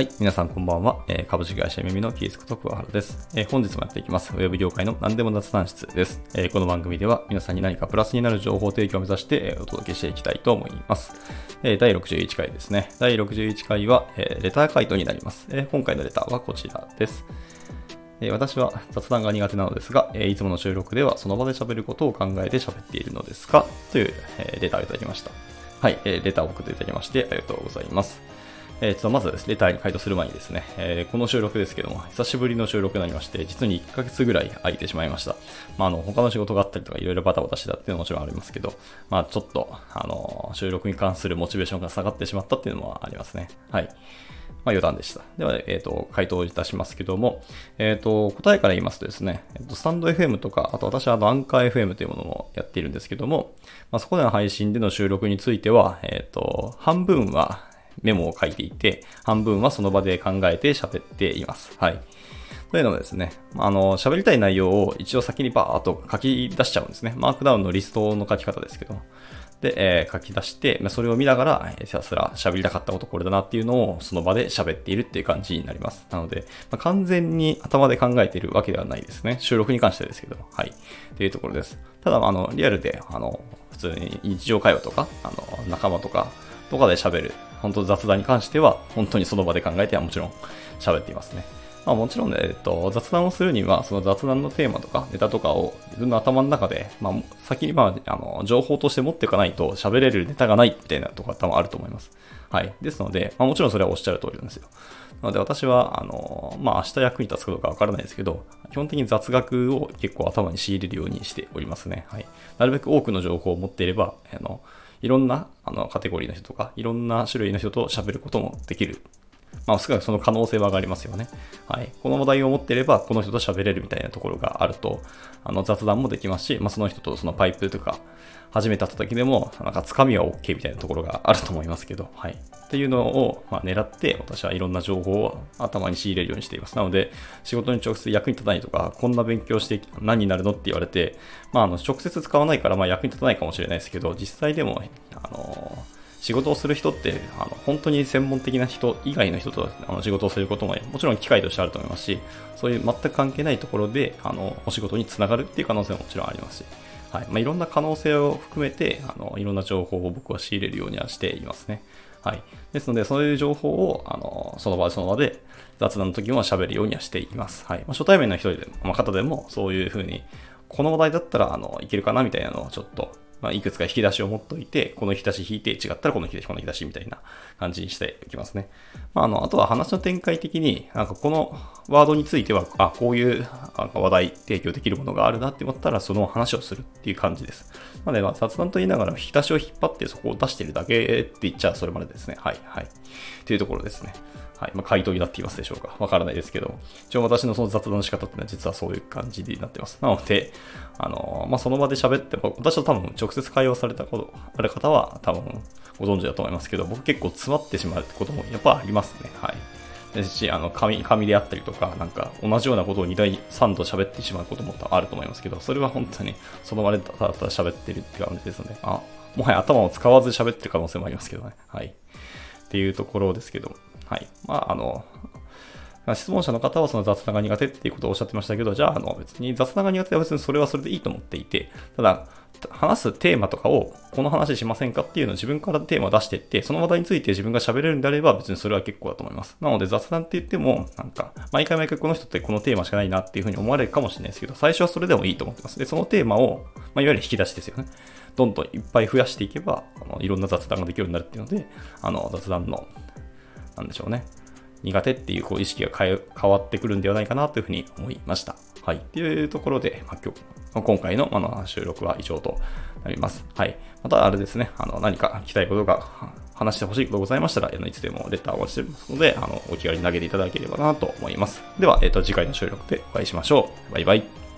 はい。皆さんこんばんは。え株式会社耳のキースこと桑原です、え本日もやっていきます。ウェブ業界の何でも雑談室です、えこの番組では皆さんに何かプラスになる情報提供を目指してえお届けしていきたいと思います。え第61回ですね。第61回は、えレター回答になります、え今回のレターはこちらです。私は雑談が苦手なのですが、いつもの収録ではその場で喋ることを考えて喋っているのですか？という、レターをいただきました。はい、レターを送っていただきましてありがとうございます。えー、とまず、レターに回答する前にですね、えーこの収録ですけども、久しぶりの収録になりまして、実に1ヶ月ぐらい空いてしまいました。まあ、あの、他の仕事があったりとか、いろいろバタバタしてたっていうのはもちろんありますけど、まあ、ちょっと、あの、収録に関するモチベーションが下がってしまったっていうのはありますね。はい。まあ、余談でした。では、えっ、と、回答いたしますけども、えっ、と、答えから言いますとですね、えっと、スタンド FM とか、あと私はあのアンカー FM というものもやっているんですけども、まあ、そこでの配信での収録については、えっ、と、半分はメモを書いていて、半分はその場で考えて喋っています。はい。というのもですね、あの、喋りたい内容を一応先にバーっと書き出しちゃうんですね。マークダウンのリストの書き方ですけど。で、えー書き出して、それを見ながら、えひたすら喋りたかったことこれだなっていうのをその場で喋っているっていう感じになります。なので、まあ完全に頭で考えているわけではないですね。収録に関してですけど、はい。っていうところです。ただ、あの、リアルで、あの、普通に日常会話とか、あの、仲間とか、とかで喋る、本当雑談に関しては、本当にその場で考えてはもちろん喋っていますね。まあもちろんね、えっと、雑談をするには、その雑談のテーマとかネタとかを自分の頭の中で、まあ、先にまあ、あの、情報として持っていかないと喋れるネタがないみたいなところが多分あると思います。はい。ですので、まあもちろんそれはおっしゃる通りなんですよ。なので私は、あの、まあ明日役に立つかどうかわからないですけど、基本的に雑学を結構頭に仕入れるようにしておりますね。はい。なるべく多くの情報を持っていれば、あの、いろんなあのカテゴリーの人とか、いろんな種類の人と喋ることもできるまあ、少なくその可能性は上がりますよね。はい。この話題を持っていれば、この人と喋れるみたいなところがあると、あの、雑談もできますし、まあ、その人とそのパイプとか、初めて会った時でも、なんか、つかみは OK みたいなところがあると思いますけど、はい。っていうのを、まあ、狙って、私はいろんな情報を頭に仕入れるようにしています。なので、仕事に直接役に立たないとか、こんな勉強して何になるのって言われて、まあ、あの、直接使わないから、まあ、役に立たないかもしれないですけど、実際でも、あの仕事をする人って、あの本当に専門的な人以外の人とあの仕事をすることももちろん機会としてあると思いますし、そういう全く関係ないところであのお仕事につながるっていう可能性ももちろんありますし、はいまあ、いろんな可能性を含めてあのいろんな情報を僕は仕入れるようにはしていますね。はい、ですので、そういう情報をあのその場でその場で雑談の時も喋るようにはしています。はいまあ、初対面の人でも、まあ、方でもそういうふうに、この話題だったらあのいけるかなみたいなのをちょっとまあ、いくつか引き出しを持っておいて、この引き出し引いて、違ったらこの引き出し、この引き出しみたいな感じにしていきますね。まあ、あの、あとは話の展開的に、なんかこのワードについては、あ、こういう話題提供できるものがあるなって思ったら、その話をするっていう感じです。なので、まあ、雑談と言いながら、引き出しを引っ張ってそこを出してるだけって言っちゃそれまでですね。はい、はい。っていうところですね。はい。まあ、回答になっていますでしょうかわからないですけど、一応私のその雑談の仕方っていうのは実はそういう感じになってます。なので、あのまあ、その場で喋って、私と多分直接会話されたことある方は多分ご存知だと思いますけど、僕結構詰まってしまうってこともやっぱありますね。はい。ですし、あの、紙、紙であったりとか、なんか、同じようなことを2台、3度喋ってしまうこともあると思いますけど、それは本当に、その場でただただ喋ってるって感じですので、あ、もはや頭を使わず喋ってる可能性もありますけどね。はい。っていうところですけど、はい。まあ、あの、質問者の方はその雑談が苦手っていうことをおっしゃってましたけど、じゃあ、あの別に雑談が苦手は別にそれはそれでいいと思っていて、ただ、話すテーマとかを、この話しませんかっていうのを自分からテーマを出していって、その話題について自分が喋れるんであれば、別にそれは結構だと思います。なので雑談って言っても、なんか、毎回毎回この人ってこのテーマしかないなっていうふうに思われるかもしれないですけど、最初はそれでもいいと思ってます。で、そのテーマを、まあ、いわゆる引き出しですよね。どんどんいっぱい増やしていけば、あのいろんな雑談ができるようになるっていうので、あの、雑談の、なんでしょうね。苦手っていうこう意識が変わってくるんではないかなというふうに思いました。はい。というところで、まあ、今日、今回のあの収録は以上となります。はい。また、あれですね、あの何か聞きたいことが話してほしいことございましたら、いつでもレターをお待ちしてますので、あのお気軽に投げていただければなと思います。では、えっ、と、次回の収録でお会いしましょう。バイバイ。